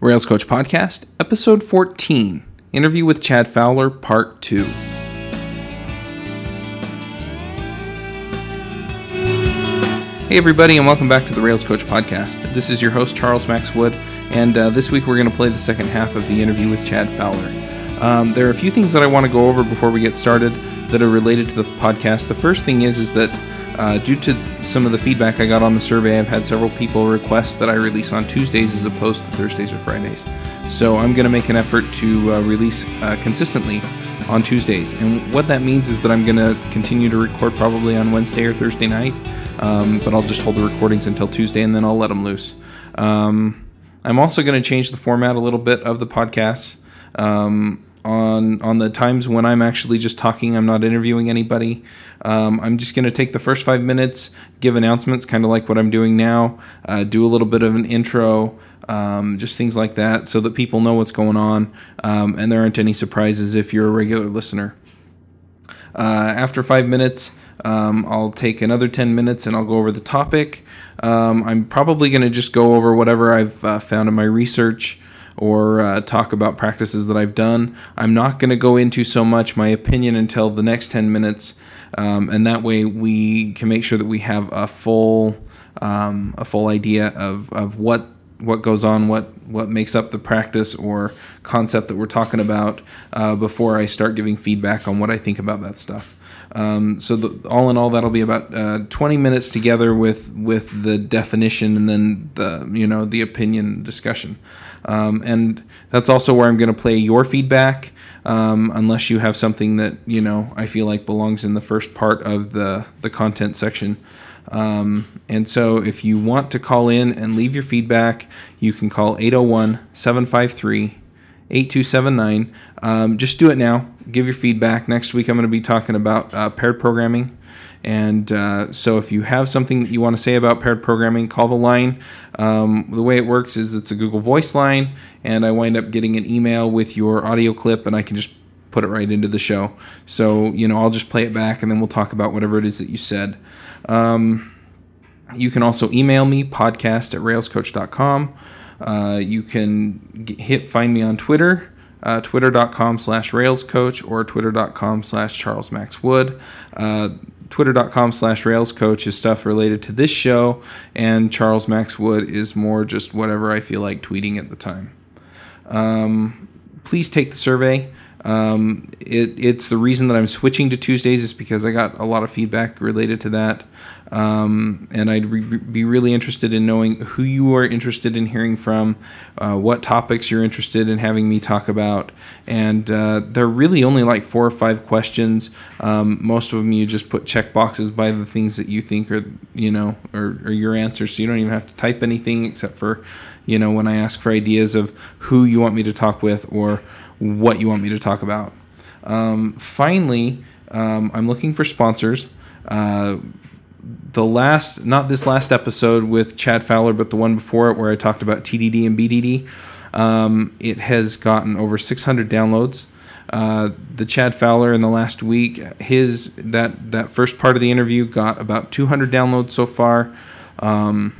Rails Coach Podcast, Episode 14 Interview with Chad Fowler, Part 2. Hey, everybody, and welcome back to the Rails Coach Podcast. This is your host, Charles Max Wood, and uh, this week we're going to play the second half of the interview with Chad Fowler. Um, there are a few things that I want to go over before we get started that are related to the podcast. The first thing is is that uh, due to some of the feedback I got on the survey, I've had several people request that I release on Tuesdays as opposed to Thursdays or Fridays. So I'm going to make an effort to uh, release uh, consistently on Tuesdays. And what that means is that I'm going to continue to record probably on Wednesday or Thursday night, um, but I'll just hold the recordings until Tuesday and then I'll let them loose. Um, I'm also going to change the format a little bit of the podcast. Um, on on the times when I'm actually just talking, I'm not interviewing anybody. Um, I'm just going to take the first five minutes, give announcements, kind of like what I'm doing now, uh, do a little bit of an intro, um, just things like that, so that people know what's going on, um, and there aren't any surprises if you're a regular listener. Uh, after five minutes, um, I'll take another 10 minutes and I'll go over the topic. Um, I'm probably going to just go over whatever I've uh, found in my research or uh, talk about practices that I've done. I'm not going to go into so much my opinion until the next 10 minutes, um, and that way we can make sure that we have a full um, a full idea of, of what what goes on, what what makes up the practice or concept that we're talking about uh, before I start giving feedback on what I think about that stuff. Um, so the, all in all, that'll be about uh, 20 minutes together with with the definition and then the you know the opinion discussion. Um, and that's also where I'm going to play your feedback, um, unless you have something that you know I feel like belongs in the first part of the the content section. Um, and so if you want to call in and leave your feedback, you can call 801 753 8279. Um, just do it now. Give your feedback. Next week, I'm going to be talking about uh, paired programming. And uh, so, if you have something that you want to say about paired programming, call the line. Um, the way it works is it's a Google Voice line, and I wind up getting an email with your audio clip, and I can just put it right into the show. So, you know, I'll just play it back, and then we'll talk about whatever it is that you said. Um, you can also email me, podcast at railscoach.com. Uh, you can get, hit find me on Twitter, uh, twitter.com slash railscoach or twitter.com slash charlesmaxwood. Uh, twitter.com slash railscoach is stuff related to this show, and Charles Max Wood is more just whatever I feel like tweeting at the time. Um, please take the survey. Um, it, it's the reason that I'm switching to Tuesdays is because I got a lot of feedback related to that. Um, and I'd re- be really interested in knowing who you are interested in hearing from, uh, what topics you're interested in having me talk about. And uh, they're really only like four or five questions. Um, most of them you just put check boxes by the things that you think are, you know, or, your answers. So you don't even have to type anything except for, you know, when I ask for ideas of who you want me to talk with or what you want me to talk about. Um, finally, um, I'm looking for sponsors. Uh, the last, not this last episode with Chad Fowler, but the one before it where I talked about TDD and BDD, um, it has gotten over 600 downloads. Uh, the Chad Fowler in the last week, his that that first part of the interview got about 200 downloads so far, um,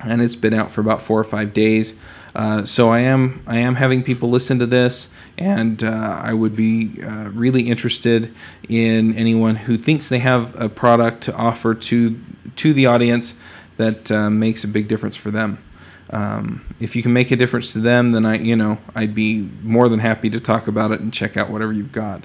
and it's been out for about four or five days. Uh, so I am I am having people listen to this, and uh, I would be uh, really interested in anyone who thinks they have a product to offer to to the audience that uh, makes a big difference for them. Um, if you can make a difference to them, then I you know I'd be more than happy to talk about it and check out whatever you've got.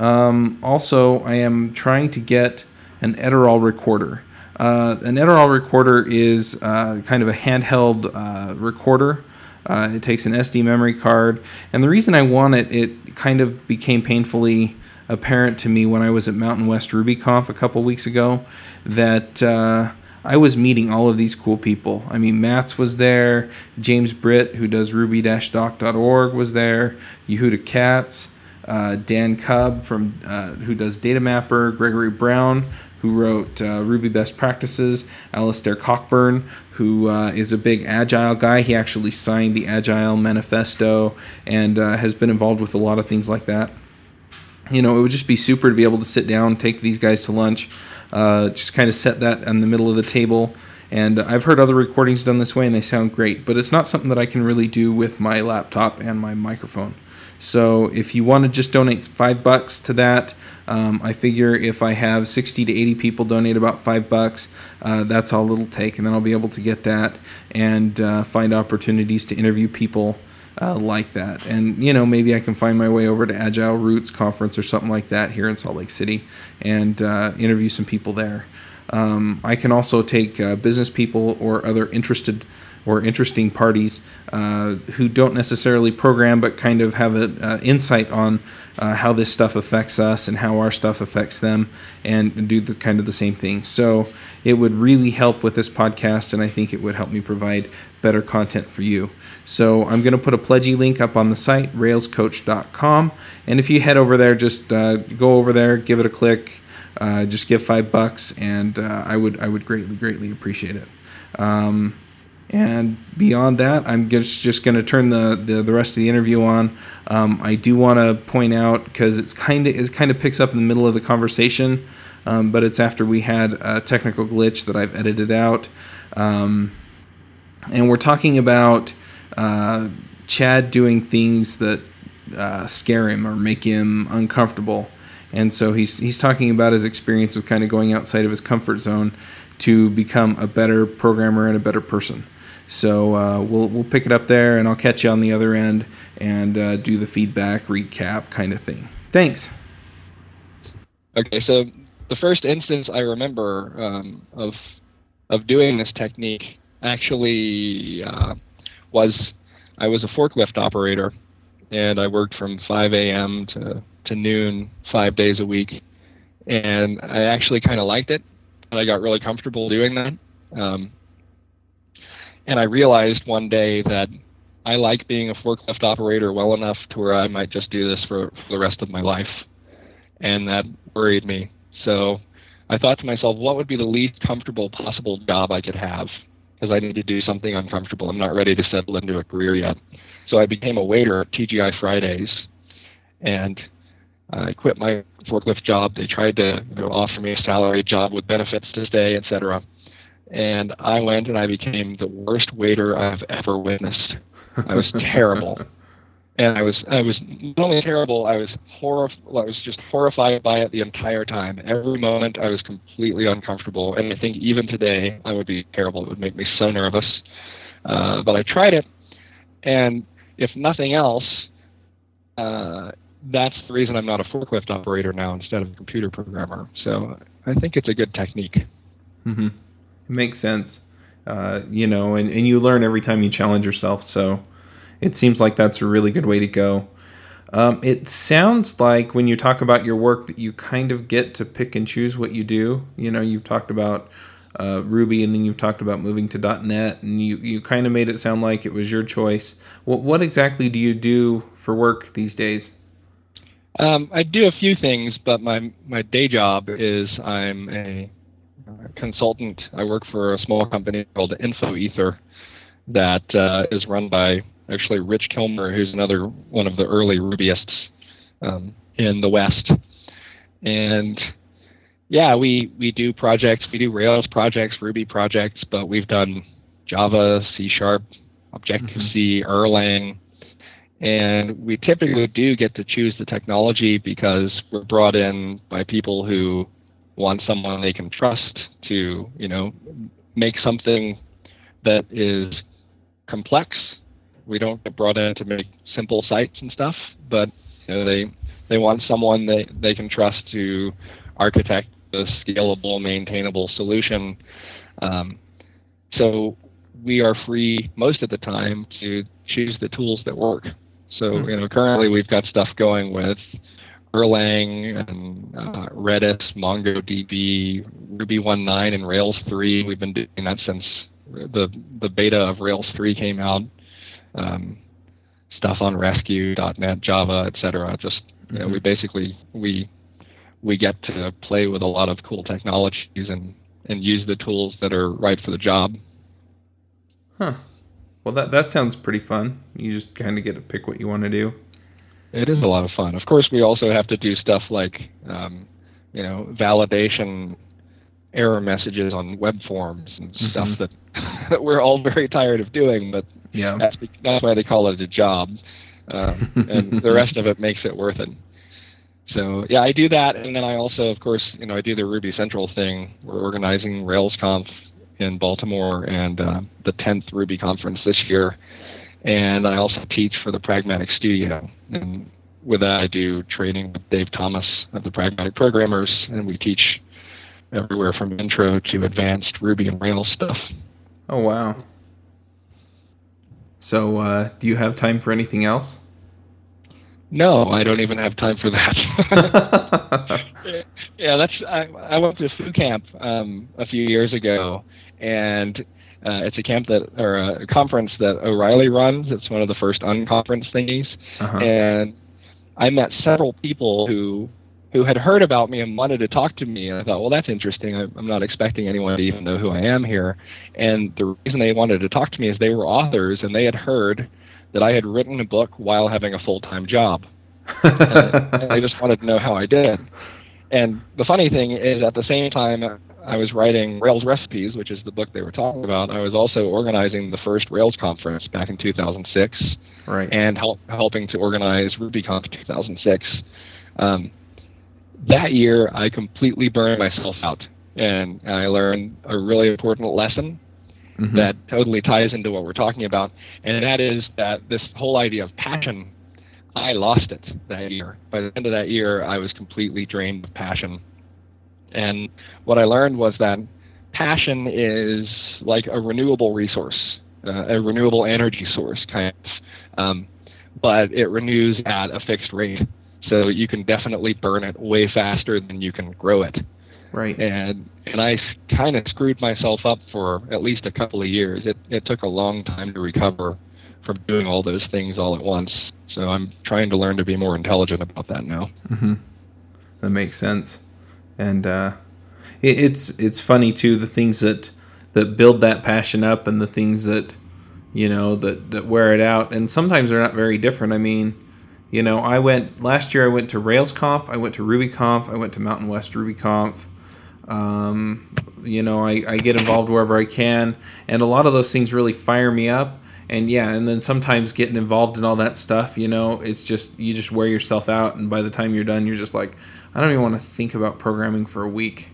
Um, also, I am trying to get an Edirol recorder. Uh, an Edirol recorder is kind of a handheld recorder uh, it takes an SD memory card. And the reason I want it, it kind of became painfully apparent to me when I was at Mountain West RubyConf a couple weeks ago that uh, I was meeting all of these cool people. I mean, Matz was there, James Britt, who does ruby-doc.org, was there, Yehuda Katz, uh, Dan Kubb from uh, who does Data Mapper, Gregory Brown, who wrote uh, Ruby Best Practices, Alistair Cockburn, who uh, is a big Agile guy. He actually signed the Agile Manifesto and uh, has been involved with a lot of things like that. You know, it would just be super to be able to sit down, take these guys to lunch, uh, just kind of set that in the middle of the table, And I've heard other recordings done this way and they sound great, but it's not something that I can really do with my laptop and my microphone. So if you want to just donate five bucks to that, um, I figure if I have 60 to 80 people donate about five bucks, uh, that's all it'll take, and then I'll be able to get that and uh, find opportunities to interview people uh, like that. And you know, maybe I can find my way over to Agile Roots conference or something like that here in Salt Lake City and uh, interview some people there. Um, I can also take uh, business people or other interested or interesting parties uh, who don't necessarily program but kind of have an uh, insight on uh, how this stuff affects us and how our stuff affects them and do the kind of the same thing. So it would really help with this podcast and I think it would help me provide better content for you. So I'm going to put a Pledgie link up on the site railscoach.com and if you head over there just uh, go over there, give it a click, uh, just give 5 bucks and uh, I would I would greatly greatly appreciate it. Um, and beyond that, I'm just, just going to turn the, the, the, rest of the interview on. Um, I do want to point out because it's kind of it kind of picks up in the middle of the conversation, um, but it's after we had a technical glitch that I've edited out, um, and we're talking about uh, Chad doing things that uh, scare him or make him uncomfortable. And so he's he's talking about his experience with kind of going outside of his comfort zone to become a better programmer and a better person. So uh, we'll we'll pick it up there, and I'll catch you on the other end and uh, do the feedback recap kind of thing. Thanks. Okay, so the first instance I remember um, of of doing this technique actually uh, was I was a forklift operator, and I worked from 5 a.m. to to noon, five days a week, and I actually kind of liked it, and I got really comfortable doing that. Um, and I realized one day that I like being a forklift operator well enough to where I might just do this for, for the rest of my life. And that worried me. So I thought to myself, what would be the least comfortable possible job I could have? Because I need to do something uncomfortable. I'm not ready to settle into a career yet. So I became a waiter at TGI Fridays. And I quit my forklift job. They tried to you know, offer me a salary job with benefits to stay, etc and I went and I became the worst waiter I've ever witnessed. I was terrible. And I was I was not only terrible, I was horror I was just horrified by it the entire time. Every moment I was completely uncomfortable. And I think even today I would be terrible. It would make me so nervous. Uh, but I tried it and if nothing else, uh, that's the reason I'm not a forklift operator now instead of a computer programmer. So I think it's a good technique. Mm-hmm. It makes sense. Uh, you know, and, and you learn every time you challenge yourself. So it seems like that's a really good way to go. Um, it sounds like when you talk about your work that you kind of get to pick and choose what you do. You know, you've talked about uh, Ruby and then you've talked about moving to .NET and you, you kind of made it sound like it was your choice. What, what exactly do you do for work these days? Um, I do a few things, but my, my day job is I'm a consultant. I work for a small company called InfoEther that uh, is run by actually Rich Kilmer, who's another one of the early Rubyists um, in the West. And yeah, we, we do projects. We do Rails projects, Ruby projects, but we've done Java, C Sharp, Objective C, mm-hmm. Erlang. And we typically do get to choose the technology because we're brought in by people who want someone they can trust to, you know, make something that is complex. We don't get brought in to make simple sites and stuff, but you know, they they want someone they, they can trust to architect a scalable, maintainable solution. Um, so we are free most of the time to choose the tools that work. So hmm. you know, currently we've got stuff going with Erlang and uh, Redis, MongoDB, Ruby 1.9, and Rails 3. We've been doing that since the the beta of Rails 3 came out. Um, stuff on Resque, .NET, Java, etc. Just you know, mm-hmm. we basically we we get to play with a lot of cool technologies and and use the tools that are right for the job. Huh. Well, that that sounds pretty fun. You just kind of get to pick what you want to do. It is a lot of fun. Of course, we also have to do stuff like, um, you know, validation error messages on web forms and mm-hmm. stuff that, that we're all very tired of doing. But yeah, that's, that's why they call it a job, um, and the rest of it makes it worth it. So yeah, I do that, and then I also, of course, you know, I do the Ruby Central thing. We're organizing RailsConf in Baltimore and uh, the 10th Ruby conference this year, and I also teach for the Pragmatic Studio. And with that, I do training with Dave Thomas of the Pragmatic Programmers, and we teach everywhere from intro to advanced Ruby and Rails stuff. Oh wow! So, uh, do you have time for anything else? No, I don't even have time for that. yeah, that's. I, I went to Foo Camp um, a few years ago, and uh, it's a camp that or a conference that O'Reilly runs. It's one of the first unconference thingies, uh-huh. and I met several people who who had heard about me and wanted to talk to me. And I thought, well, that's interesting. I, I'm not expecting anyone to even know who I am here. And the reason they wanted to talk to me is they were authors and they had heard that I had written a book while having a full time job. and, and they just wanted to know how I did. And the funny thing is, at the same time, I was writing Rails Recipes, which is the book they were talking about. I was also organizing the first Rails conference back in 2006, right. and help, helping to organize RubyConf 2006. Um, that year, I completely burned myself out, and I learned a really important lesson mm-hmm. that totally ties into what we're talking about, and that is that this whole idea of passion, I lost it that year. By the end of that year, I was completely drained of passion. And what I learned was that passion is like a renewable resource, uh, a renewable energy source, kind of. Um, but it renews at a fixed rate. So you can definitely burn it way faster than you can grow it. Right. And and I kind of screwed myself up for at least a couple of years. It it took a long time to recover from doing all those things all at once. So I'm trying to learn to be more intelligent about that now. Mm-hmm. That makes sense. And uh, it, it's it's funny too the things that that build that passion up and the things that you know that that wear it out. And sometimes they're not very different. I mean you know, I went last year. I went to RailsConf, I went to RubyConf, I went to Mountain West RubyConf, um, you know, I, I get involved wherever I can, and a lot of those things really fire me up. And yeah, and then sometimes getting involved in all that stuff, you know, it's just you just wear yourself out, and by the time you're done, you're just like, I don't even want to think about programming for a week.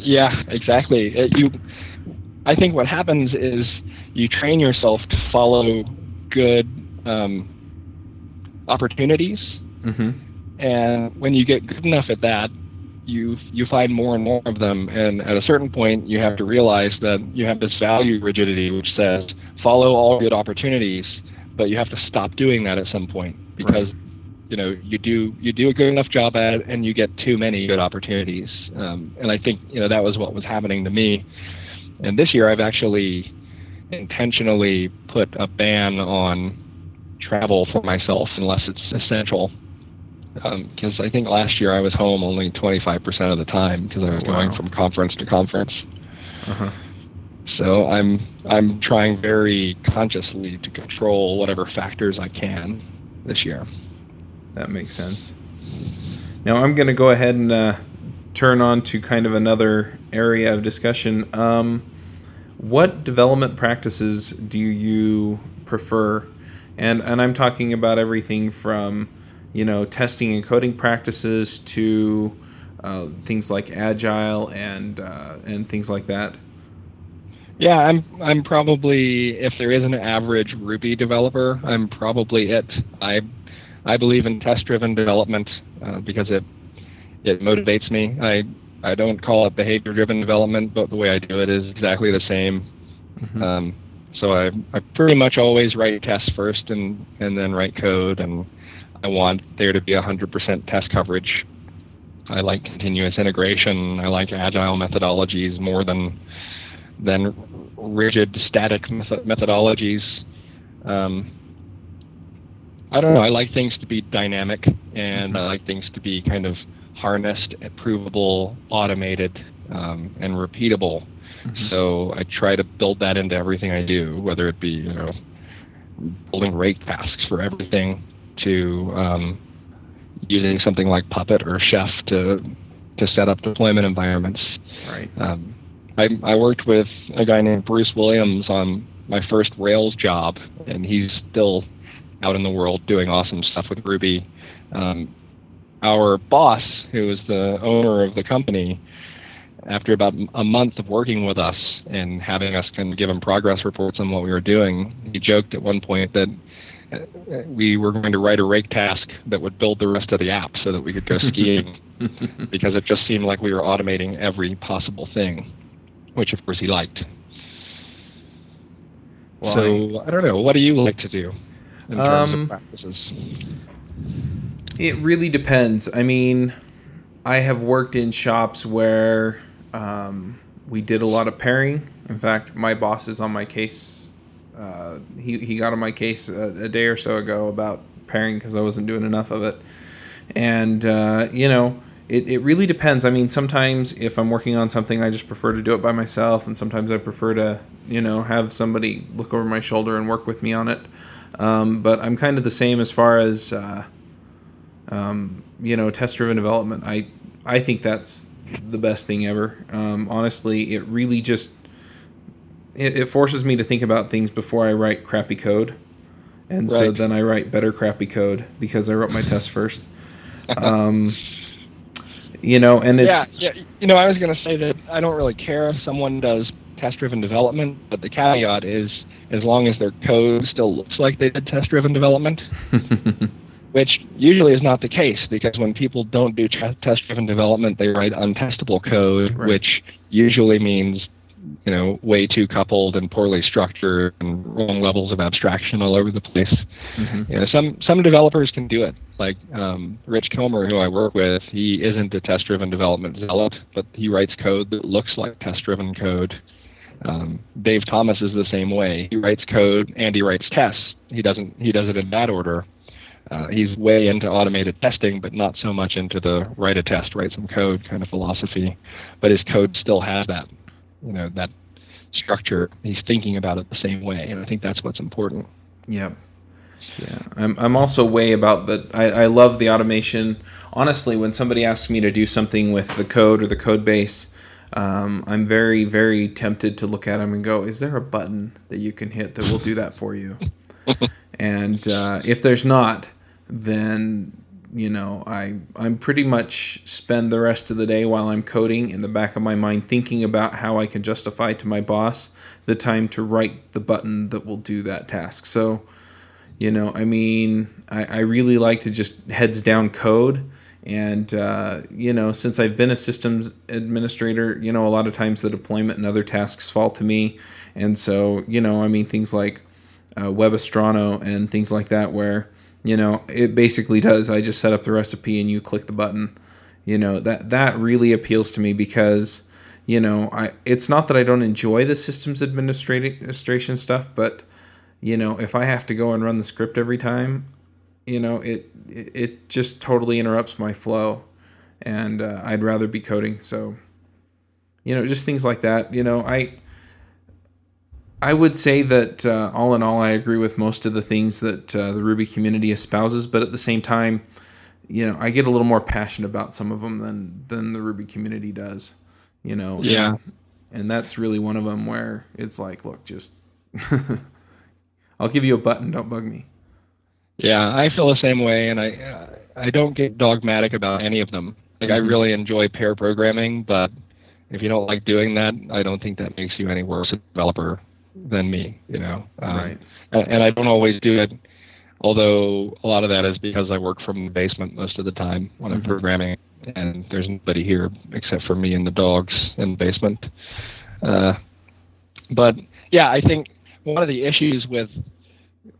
Yeah, exactly. It, uh, you, I think what happens is you train yourself to follow good um, opportunities, mm-hmm. and when you get good enough at that, you you find more and more of them and at a certain point you have to realize that you have this value rigidity which says follow all good opportunities but you have to stop doing that at some point because right. you know you do you do a good enough job at it and you get too many good opportunities um, and i think you know that was what was happening to me and this year i've actually intentionally put a ban on travel for myself unless it's essential because um, I think last year I was home only 25% of the time because I was wow. going from conference to conference. Uh-huh. So I'm I'm trying very consciously to control whatever factors I can this year. That makes sense. Now I'm going to go ahead and uh, turn on to kind of another area of discussion. Um, what development practices do you prefer? And and I'm talking about everything from you know, testing and coding practices to uh, things like agile and uh, and things like that? Yeah, I'm I'm probably if there is an average Ruby developer, I'm probably it. I I believe in test-driven development uh, because it it motivates me. I I don't call it behavior-driven development, but the way I do it is exactly the same. Mm-hmm. Um, so I I pretty much always write tests first and and then write code and I want there to be 100% test coverage. I like continuous integration. I like agile methodologies more than than rigid static methodologies. Um, I don't know. I like things to be dynamic, and I like things to be kind of harnessed, provable, automated, um, and repeatable. Mm-hmm. So I try to build that into everything I do, whether it be you know building rake tasks for everything to um, using something like Puppet or Chef to to set up deployment environments. Right. Um, I, I worked with a guy named Bruce Williams on my first Rails job, and he's still out in the world doing awesome stuff with Ruby. Um, our boss, who was the owner of the company, after about a month of working with us and having us kind of give him progress reports on what we were doing, he joked at one point that uh, we were going to write a rake task that would build the rest of the app so that we could go skiing because it just seemed like we were automating every possible thing, which of course he liked. Well, so I, I, don't know. What do you like to do in terms um, of practices? It really depends. I mean, I have worked in shops where um, we did a lot of pairing. In fact, my boss is on my case. Uh, he, he got on my case a, a day or so ago about pairing because I wasn't doing enough of it. And, uh, you know, it, it really depends. I mean, sometimes if I'm working on something, I just prefer to do it by myself. And sometimes I prefer to, you know, have somebody look over my shoulder and work with me on it. Um, but I'm kind of the same as far as, uh, um, you know, test driven development. I, I think that's the best thing ever. Um, honestly, it really just it, it, forces me to think about things before I write crappy code, and right. so then I write better crappy code because I wrote my test first. Um, you know, and it's yeah, yeah. You know, I was going to say that I don't really care if someone does test-driven development, but the caveat is as long as their code still looks like they did test-driven development. which usually is not the case because when people don't do test driven development, they write untestable code, right. which usually means you know way too coupled and poorly structured and wrong levels of abstraction all over the place. Mm-hmm. You know, some some developers can do it. Like um, Rich Kilmer, who I work with, he isn't a test driven development zealot, but he writes code that looks like test driven code. Um, Dave Thomas is the same way. He writes code and he writes tests. He doesn't. He does it in that order. Uh, he's way into automated testing, but not so much into the write a test, write some code kind of philosophy. But his code still has that, you know, that structure. He's thinking about it the same way, and I think that's what's important. Yeah, yeah. I'm I'm also way about that. I, I love the automation. Honestly, when somebody asks me to do something with the code or the code base, um, I'm very very tempted to look at them and go, "Is there a button that you can hit that will do that for you?" and uh, if there's not, then you know I I'm pretty much spend the rest of the day while I'm coding in the back of my mind thinking about how I can justify to my boss the time to write the button that will do that task. So, you know, I mean, I, I really like to just heads down code. And, uh, you know, since I've been a systems administrator, you know, a lot of times the deployment and other tasks fall to me. And so, you know, I mean, things like uh, Webistrano and things like that, where you know, it basically does. I just set up the recipe and you click the button. You know, that that really appeals to me because, you know, I it's not that I don't enjoy the systems administration stuff, but you know, if I have to go and run the script every time, you know, it it, just totally interrupts my flow and uh, I'd rather be coding. So, you know, just things like that. You know, I I would say that uh, all in all, I agree with most of the things that uh, the Ruby community espouses, but at the same time, you know, I get a little more passionate about some of them than than the Ruby community does. You know, yeah, and, and that's really one of them where it's like, look, just I'll give you a button, don't bug me. Yeah, I feel the same way, and I uh, I don't get dogmatic about any of them. Like mm-hmm. I really enjoy pair programming, but if you don't like doing that, I don't think that makes you any worse a developer than me, you know. Um, right. And, and I don't always do it, although a lot of that is because I work from the basement most of the time when mm-hmm. I'm programming, and there's nobody here except for me and the dogs in the basement. Uh, but yeah, I think one of the issues with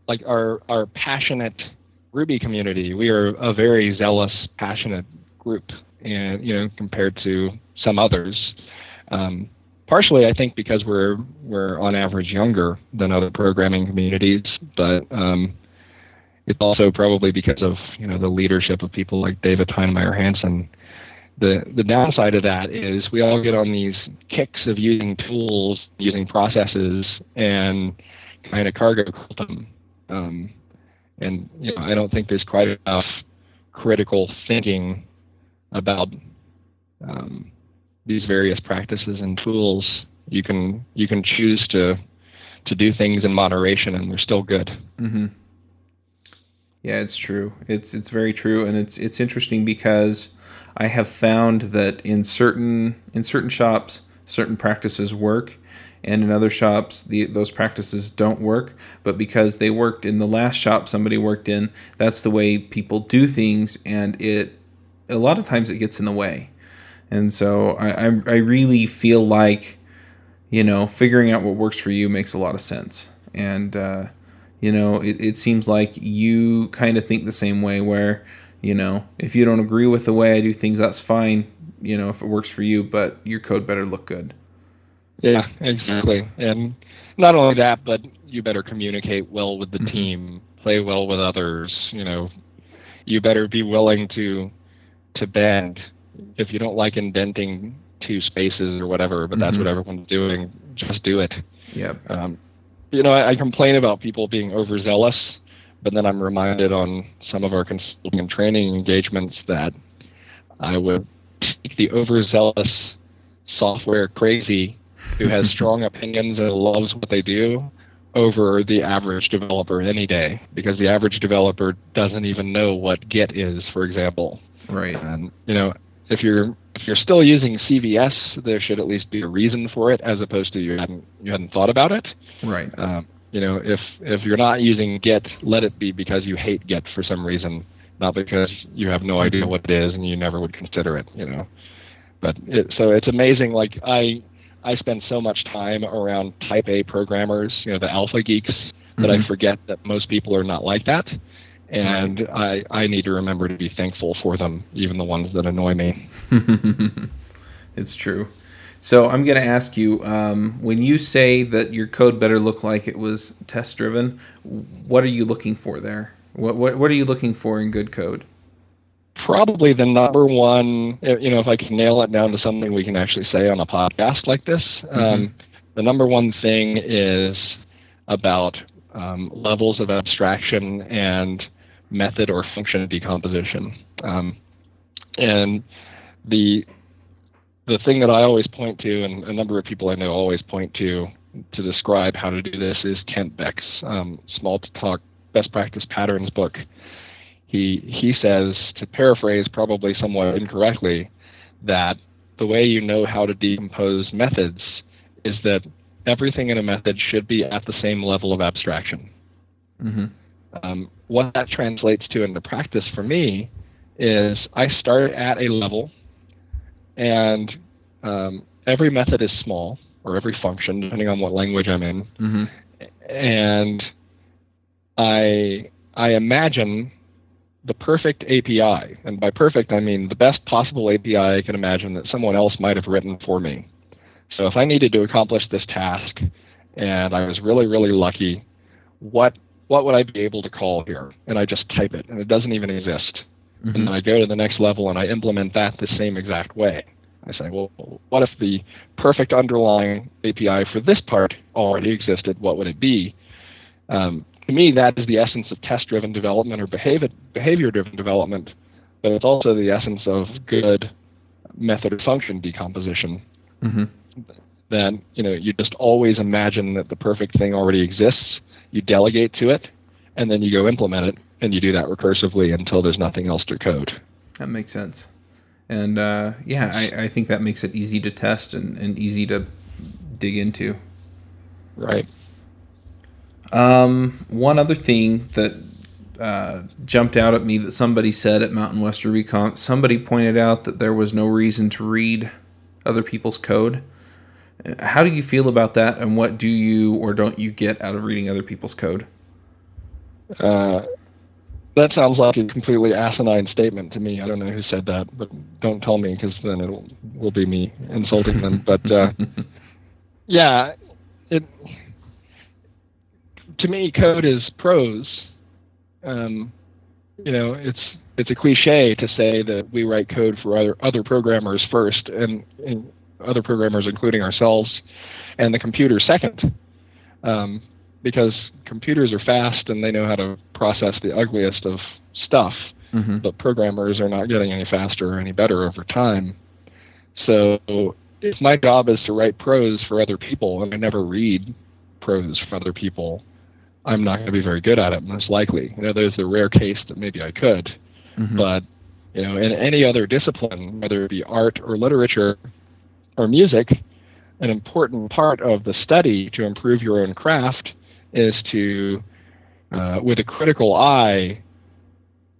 like our our passionate Ruby community, we are a very zealous, passionate group, and you know compared to some others. Um, partially I think because we're we're on average younger than other programming communities, but um, it's also probably because of you know the leadership of people like David Heinemeier Hansson. The the downside of that is we all get on these kicks of using tools, using processes, and kind of cargo them. Um, and you know I don't think there's quite enough critical thinking about um, these various practices and tools, you can you can choose to to do things in moderation, and they're still good. Mm-hmm. Yeah, it's true. It's it's very true, and it's it's interesting because I have found that in certain in certain shops, certain practices work, and in other shops, the those practices don't work. But because they worked in the last shop somebody worked in, that's the way people do things, and it a lot of times it gets in the way. And so I I, I really feel like you know figuring out what works for you makes a lot of sense, and uh, you know it, it seems like you kind of think the same way where you know if you don't agree with the way i do things that's fine you know if it works for you but your code better look good. Yeah exactly. And not only that but you better communicate well with the Mhm. team play well with others you know. You better be willing to to bend if you don't like indenting two spaces or whatever but that's Mhm. what everyone's doing just do it yep um, you know, I, I complain about people being overzealous, but then I'm reminded on some of our consulting and training engagements that I would take the overzealous software crazy who has strong opinions and loves what they do over the average developer any day because the average developer doesn't even know what Git is, for example. right And you know, if you're if you're still using CVS, there should at least be a reason for it, as opposed to you hadn't you hadn't thought about it. right Um, you know, if if you're not using Git, let it be because you hate Git for some reason, not because you have no idea what it is and you never would consider it. You know, but it, so it's amazing. Like I I spend so much time around Type A programmers, you know, the alpha geeks, that I Mhm. forget that most people are not like that. And I, I need to remember to be thankful for them, even the ones that annoy me. it's true. So i'm going to ask you um, when you say that your code better look like it was test driven what are you looking for there? What, what, what are you looking for in good code? Probably the number one uh, you know if i can nail it down to something we can actually say on a podcast like this um, the number one thing is about um, levels of abstraction and method or function decomposition um, and the the thing that i always point to and a number of people i know always point to to describe how to do this is kent beck's um, small talk best practice patterns book he he says to paraphrase probably somewhat incorrectly that the way you know how to decompose methods is that everything in a method should be at the same level of abstraction. mm-hmm. Um, what that translates to into practice for me is I start at a level, and um, every method is small, or every function, depending on what language I'm in, Mm-hmm. and I I imagine the perfect API, and by perfect I mean the best possible API I can imagine that someone else might have written for me. So if I needed to accomplish this task, and I was really really lucky, what what would I be able to call here? And I just type it, and it doesn't even exist. And Mm-hmm. then I go to the next level and I implement that the same exact way. I say, well, what if the perfect underlying API for this part already existed? What would it be? Um, to me, that is the essence of test-driven development or behavior behavior-driven development, but it's also the essence of good method or function decomposition. Mm-hmm. That you know, you just always imagine that the perfect thing already exists. You delegate to it, and then you go implement it, and you do that recursively until there's nothing else to code. That makes sense. And uh, yeah, I, I think that makes it easy to test and, and easy to dig into. Right. Um, one other thing that uh, jumped out at me that somebody said at Mountain West Ruby Conf, somebody pointed out that there was no reason to read other people's code. How do you feel about that, and what do you or don't you get out of reading other people's code? Uh, that sounds like a completely asinine statement to me. I don't know who said that, but don't tell me because then it will be me insulting them. But uh, yeah, it to me code is prose. Um, you know, it's it's a cliche to say that we write code for other other programmers first, and, and other programmers, including ourselves, and the computer second. Um, because computers are fast and they know how to process the ugliest of stuff, Mm-hmm. but programmers are not getting any faster or any better over time. So if my job is to write prose for other people and I never read prose for other people, I'm not going to be very good at it, most likely. You know, there's the rare case that maybe I could, mm-hmm. but you know, in any other discipline, whether it be art or literature or music, an important part of the study to improve your own craft is to, uh, with a critical eye,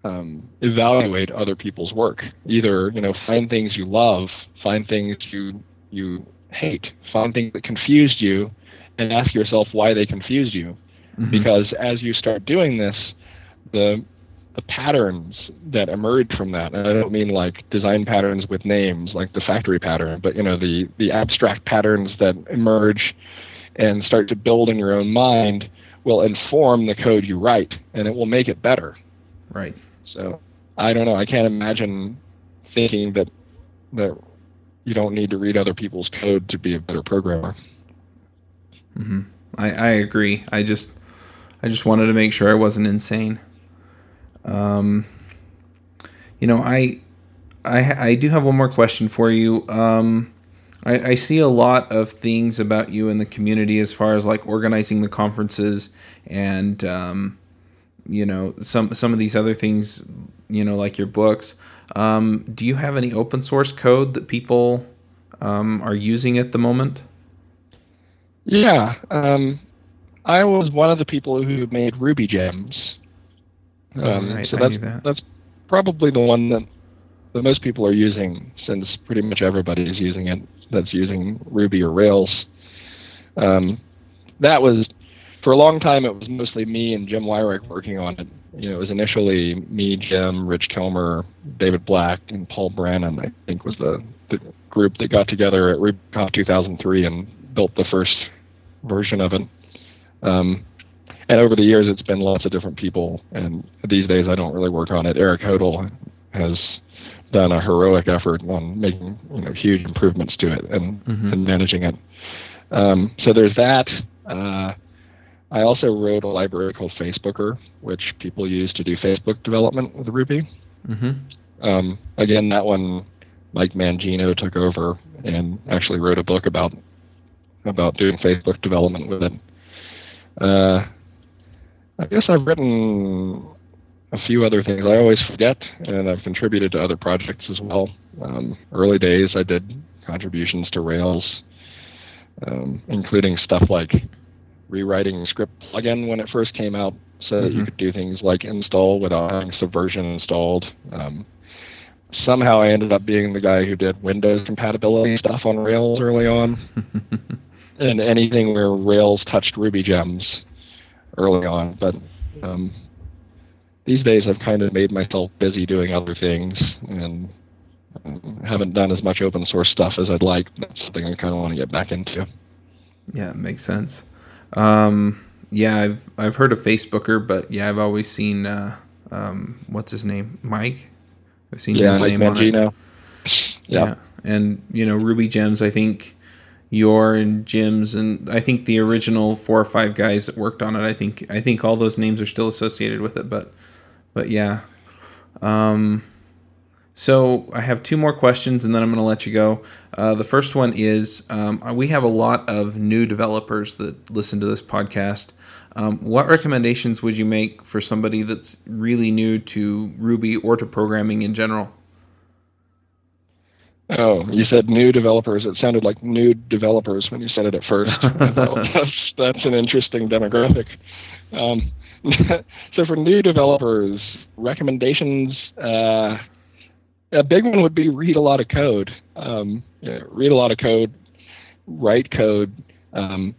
um, evaluate other people's work. Either you know, find things you love, find things you you hate, find things that confused you, and ask yourself why they confused you. Mm-hmm. Because as you start doing this, the the patterns that emerge from that, and I don't mean like design patterns with names like the factory pattern, but you know the the abstract patterns that emerge and start to build in your own mind will inform the code you write, and it will make it better. Right. So I don't know. I can't imagine thinking that that you don't need to read other people's code to be a better programmer. Mm-hmm. I, I agree. I just I just wanted to make sure I wasn't insane. Um, you know, I, I, I do have one more question for you. Um, I, I see a lot of things about you in the community as far as like organizing the conferences and, um, you know, some some of these other things, you know, like your books. Um, do you have any open source code that people um, are using at the moment? Yeah, um, I was one of the people who made Ruby gems. Oh, um, right. So that's, that. that's probably the one that that most people are using, since pretty much everybody is using it. That's using Ruby or Rails. Um, that was for a long time. It was mostly me and Jim Weirich working on it. You know, it was initially me, Jim, Rich Kilmer, David Black, and Paul Brannan. I think was the, the group that got together at RubyConf 2003 and built the first version of it. Um, and over the years, it's been lots of different people. And these days, I don't really work on it. Eric Hodel has done a heroic effort on making you know huge improvements to it and, mm-hmm. and managing it. Um, so there's that. Uh, I also wrote a library called Facebooker, which people use to do Facebook development with Ruby. Mm-hmm. Um, again, that one Mike Mangino took over and actually wrote a book about about doing Facebook development with it. Uh, I guess I've written a few other things. I always forget, and I've contributed to other projects as well. Um, early days, I did contributions to Rails, um, including stuff like rewriting script plugin when it first came out, so mm-hmm. that you mm-hmm. could do things like install without having Subversion installed. Um, somehow, I ended up being the guy who did Windows compatibility stuff on Rails early on, and anything where Rails touched Ruby gems early on, but um, these days I've kind of made myself busy doing other things and um, haven't done as much open source stuff as I'd like. That's something I kind of want to get back into. Yeah, it makes sense. Um, yeah, I've I've heard of Facebooker, but yeah, I've always seen uh, um, what's his name, Mike. I've seen yeah, his Mike name Mangino. on it. Yeah. yeah, and you know Ruby Gems. I think your and Jim's and I think the original four or five guys that worked on it. I think I think all those names are still associated with it, but but yeah. Um, so I have two more questions, and then I'm going to let you go. Uh, the first one is um, we have a lot of new developers that listen to this podcast. Um, what recommendations would you make for somebody that's really new to Ruby or to programming in general? Oh, you said new developers. It sounded like new developers when you said it at first. that's, that's an interesting demographic. Um, so for new developers, recommendations. Uh, a big one would be read a lot of code. Um, read a lot of code, write code. Um,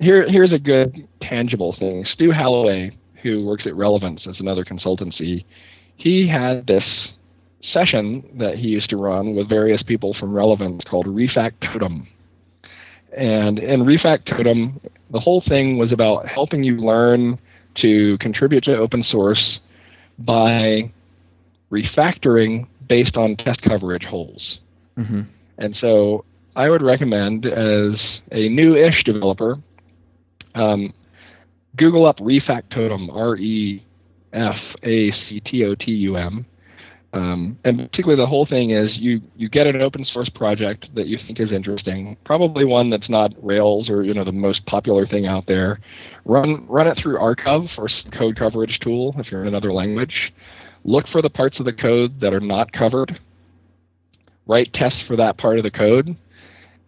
here, here's a good tangible thing. Stu Halloway, who works at Relevance as another consultancy, he had this session that he used to run with various people from Relevance called Refactotum. And in Refactotum, the whole thing was about helping you learn to contribute to open source by refactoring based on test coverage holes. Mm-hmm. And so I would recommend, as a new ish developer, um, Google up Refactotum, R E F A C T O T U M, Um, and basically, the whole thing is you you get an open source project that you think is interesting, probably one that's not Rails or you know the most popular thing out there. Run run it through rcov or code coverage tool if you're in another language. Look for the parts of the code that are not covered. Write tests for that part of the code.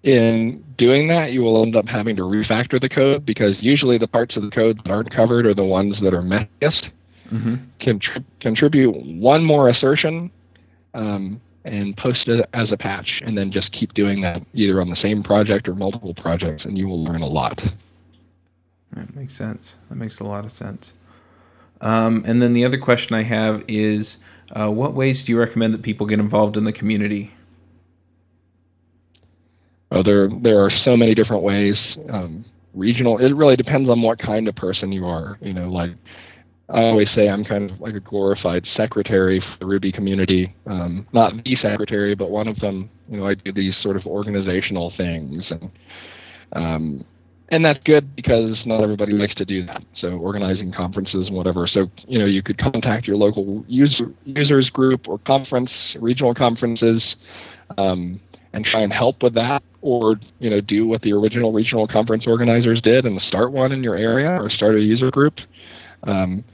In doing that, you will end up having to refactor the code because usually the parts of the code that aren't covered are the ones that are messiest mm-hmm. Contri- contribute one more assertion um, and post it as a patch, and then just keep doing that either on the same project or multiple projects, and you will learn a lot. That makes sense. That makes a lot of sense. Um, and then the other question I have is uh, what ways do you recommend that people get involved in the community? Well, there, there are so many different ways. Um, regional, it really depends on what kind of person you are. You know, like I always say I'm kind of like a glorified secretary for the Ruby community. Um, not the secretary, but one of them. You know, I do these sort of organizational things, and um, and that's good because not everybody likes to do that. So organizing conferences and whatever. So you know, you could contact your local user users group or conference, regional conferences, um, and try and help with that, or you know, do what the original regional conference organizers did and start one in your area or start a user group. Um,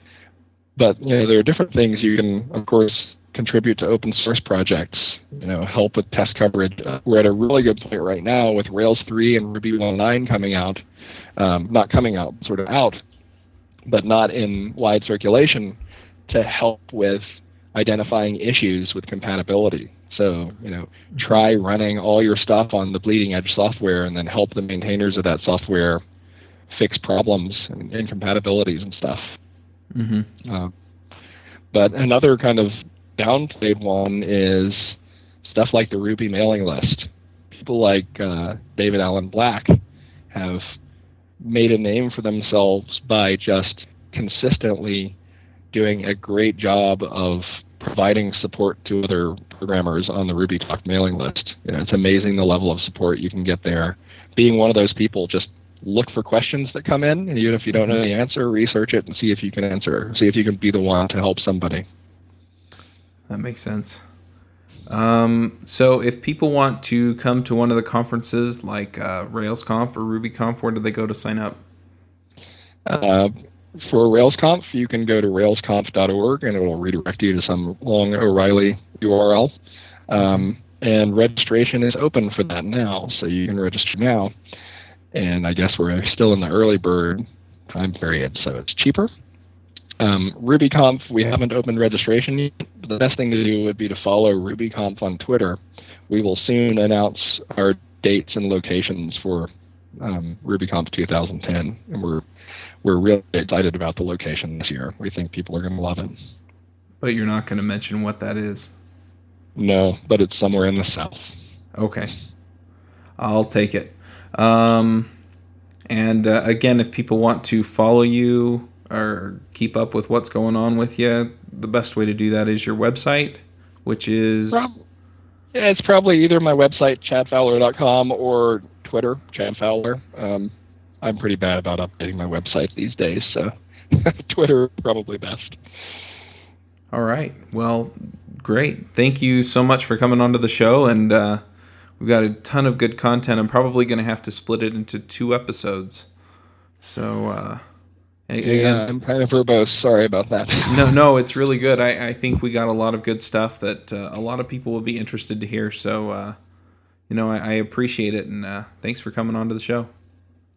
but you know, there are different things you can, of course, contribute to open source projects. You know, help with test coverage. Uh, we're at a really good point right now with Rails 3 and Ruby 1.9 coming out. Um, not coming out, sort of out, but not in wide circulation to help with identifying issues with compatibility. So, you know, try running all your stuff on the bleeding edge software and then help the maintainers of that software fix problems and incompatibilities and stuff. Mm-hmm. Uh, but another kind of downplayed one is stuff like the Ruby mailing list. People like uh, David Allen Black have made a name for themselves by just consistently doing a great job of providing support to other programmers on the Ruby Talk mailing list. You know, it's amazing the level of support you can get there. Being one of those people just look for questions that come in, and even if you don't know the answer, research it and see if you can answer. See if you can be the one to help somebody. That makes sense. Um, so, if people want to come to one of the conferences like uh, RailsConf or RubyConf, where do they go to sign up? Uh, for RailsConf, you can go to railsconf.org and it will redirect you to some long O'Reilly URL. Um, and registration is open for that now, so you can register now and I guess we're still in the early bird time period, so it's cheaper. Um, RubyConf, we haven't opened registration yet. But the best thing to do would be to follow RubyConf on Twitter. We will soon announce our dates and locations for um, RubyConf 2010, and we're we're really excited about the location this year. We think people are going to love it. But you're not going to mention what that is. No, but it's somewhere in the south. Okay, I'll take it. Um, and uh, again, if people want to follow you or keep up with what's going on with you, the best way to do that is your website, which is. yeah, it's probably either my website, chadfowler.com, or Twitter, Chad Fowler. Um, I'm pretty bad about updating my website these days, so Twitter probably best. All right. Well, great. Thank you so much for coming onto the show and. Uh, We've got a ton of good content. I'm probably going to have to split it into two episodes. So, uh, again, yeah, I'm kind of verbose. Sorry about that. no, no, it's really good. I, I think we got a lot of good stuff that uh, a lot of people will be interested to hear. So, uh, you know, I, I, appreciate it, and uh, thanks for coming on to the show.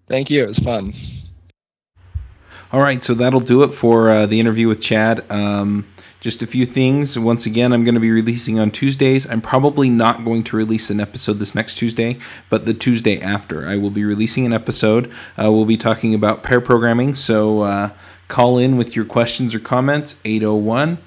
Thank you. It was fun. All right, so that'll do it for uh, the interview with Chad. Um, just a few things. Once again, I'm going to be releasing on Tuesdays. I'm probably not going to release an episode this next Tuesday, but the Tuesday after, I will be releasing an episode. Uh, we'll be talking about pair programming. So uh, call in with your questions or comments 801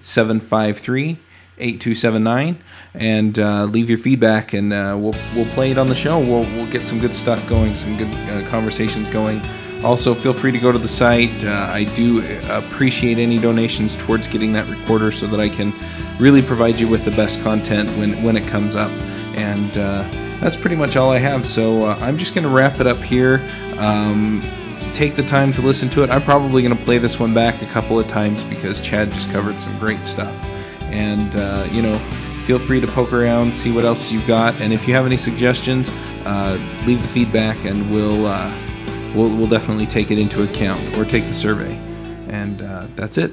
753 8279 and uh, leave your feedback and uh, we'll, we'll play it on the show. We'll, we'll get some good stuff going, some good uh, conversations going. Also, feel free to go to the site. Uh, I do appreciate any donations towards getting that recorder so that I can really provide you with the best content when, when it comes up. And uh, that's pretty much all I have. So uh, I'm just going to wrap it up here. Um, take the time to listen to it. I'm probably going to play this one back a couple of times because Chad just covered some great stuff. And uh, you know, feel free to poke around, see what else you've got, and if you have any suggestions, uh, leave the feedback, and we'll, uh, we'll we'll definitely take it into account or take the survey. And uh, that's it.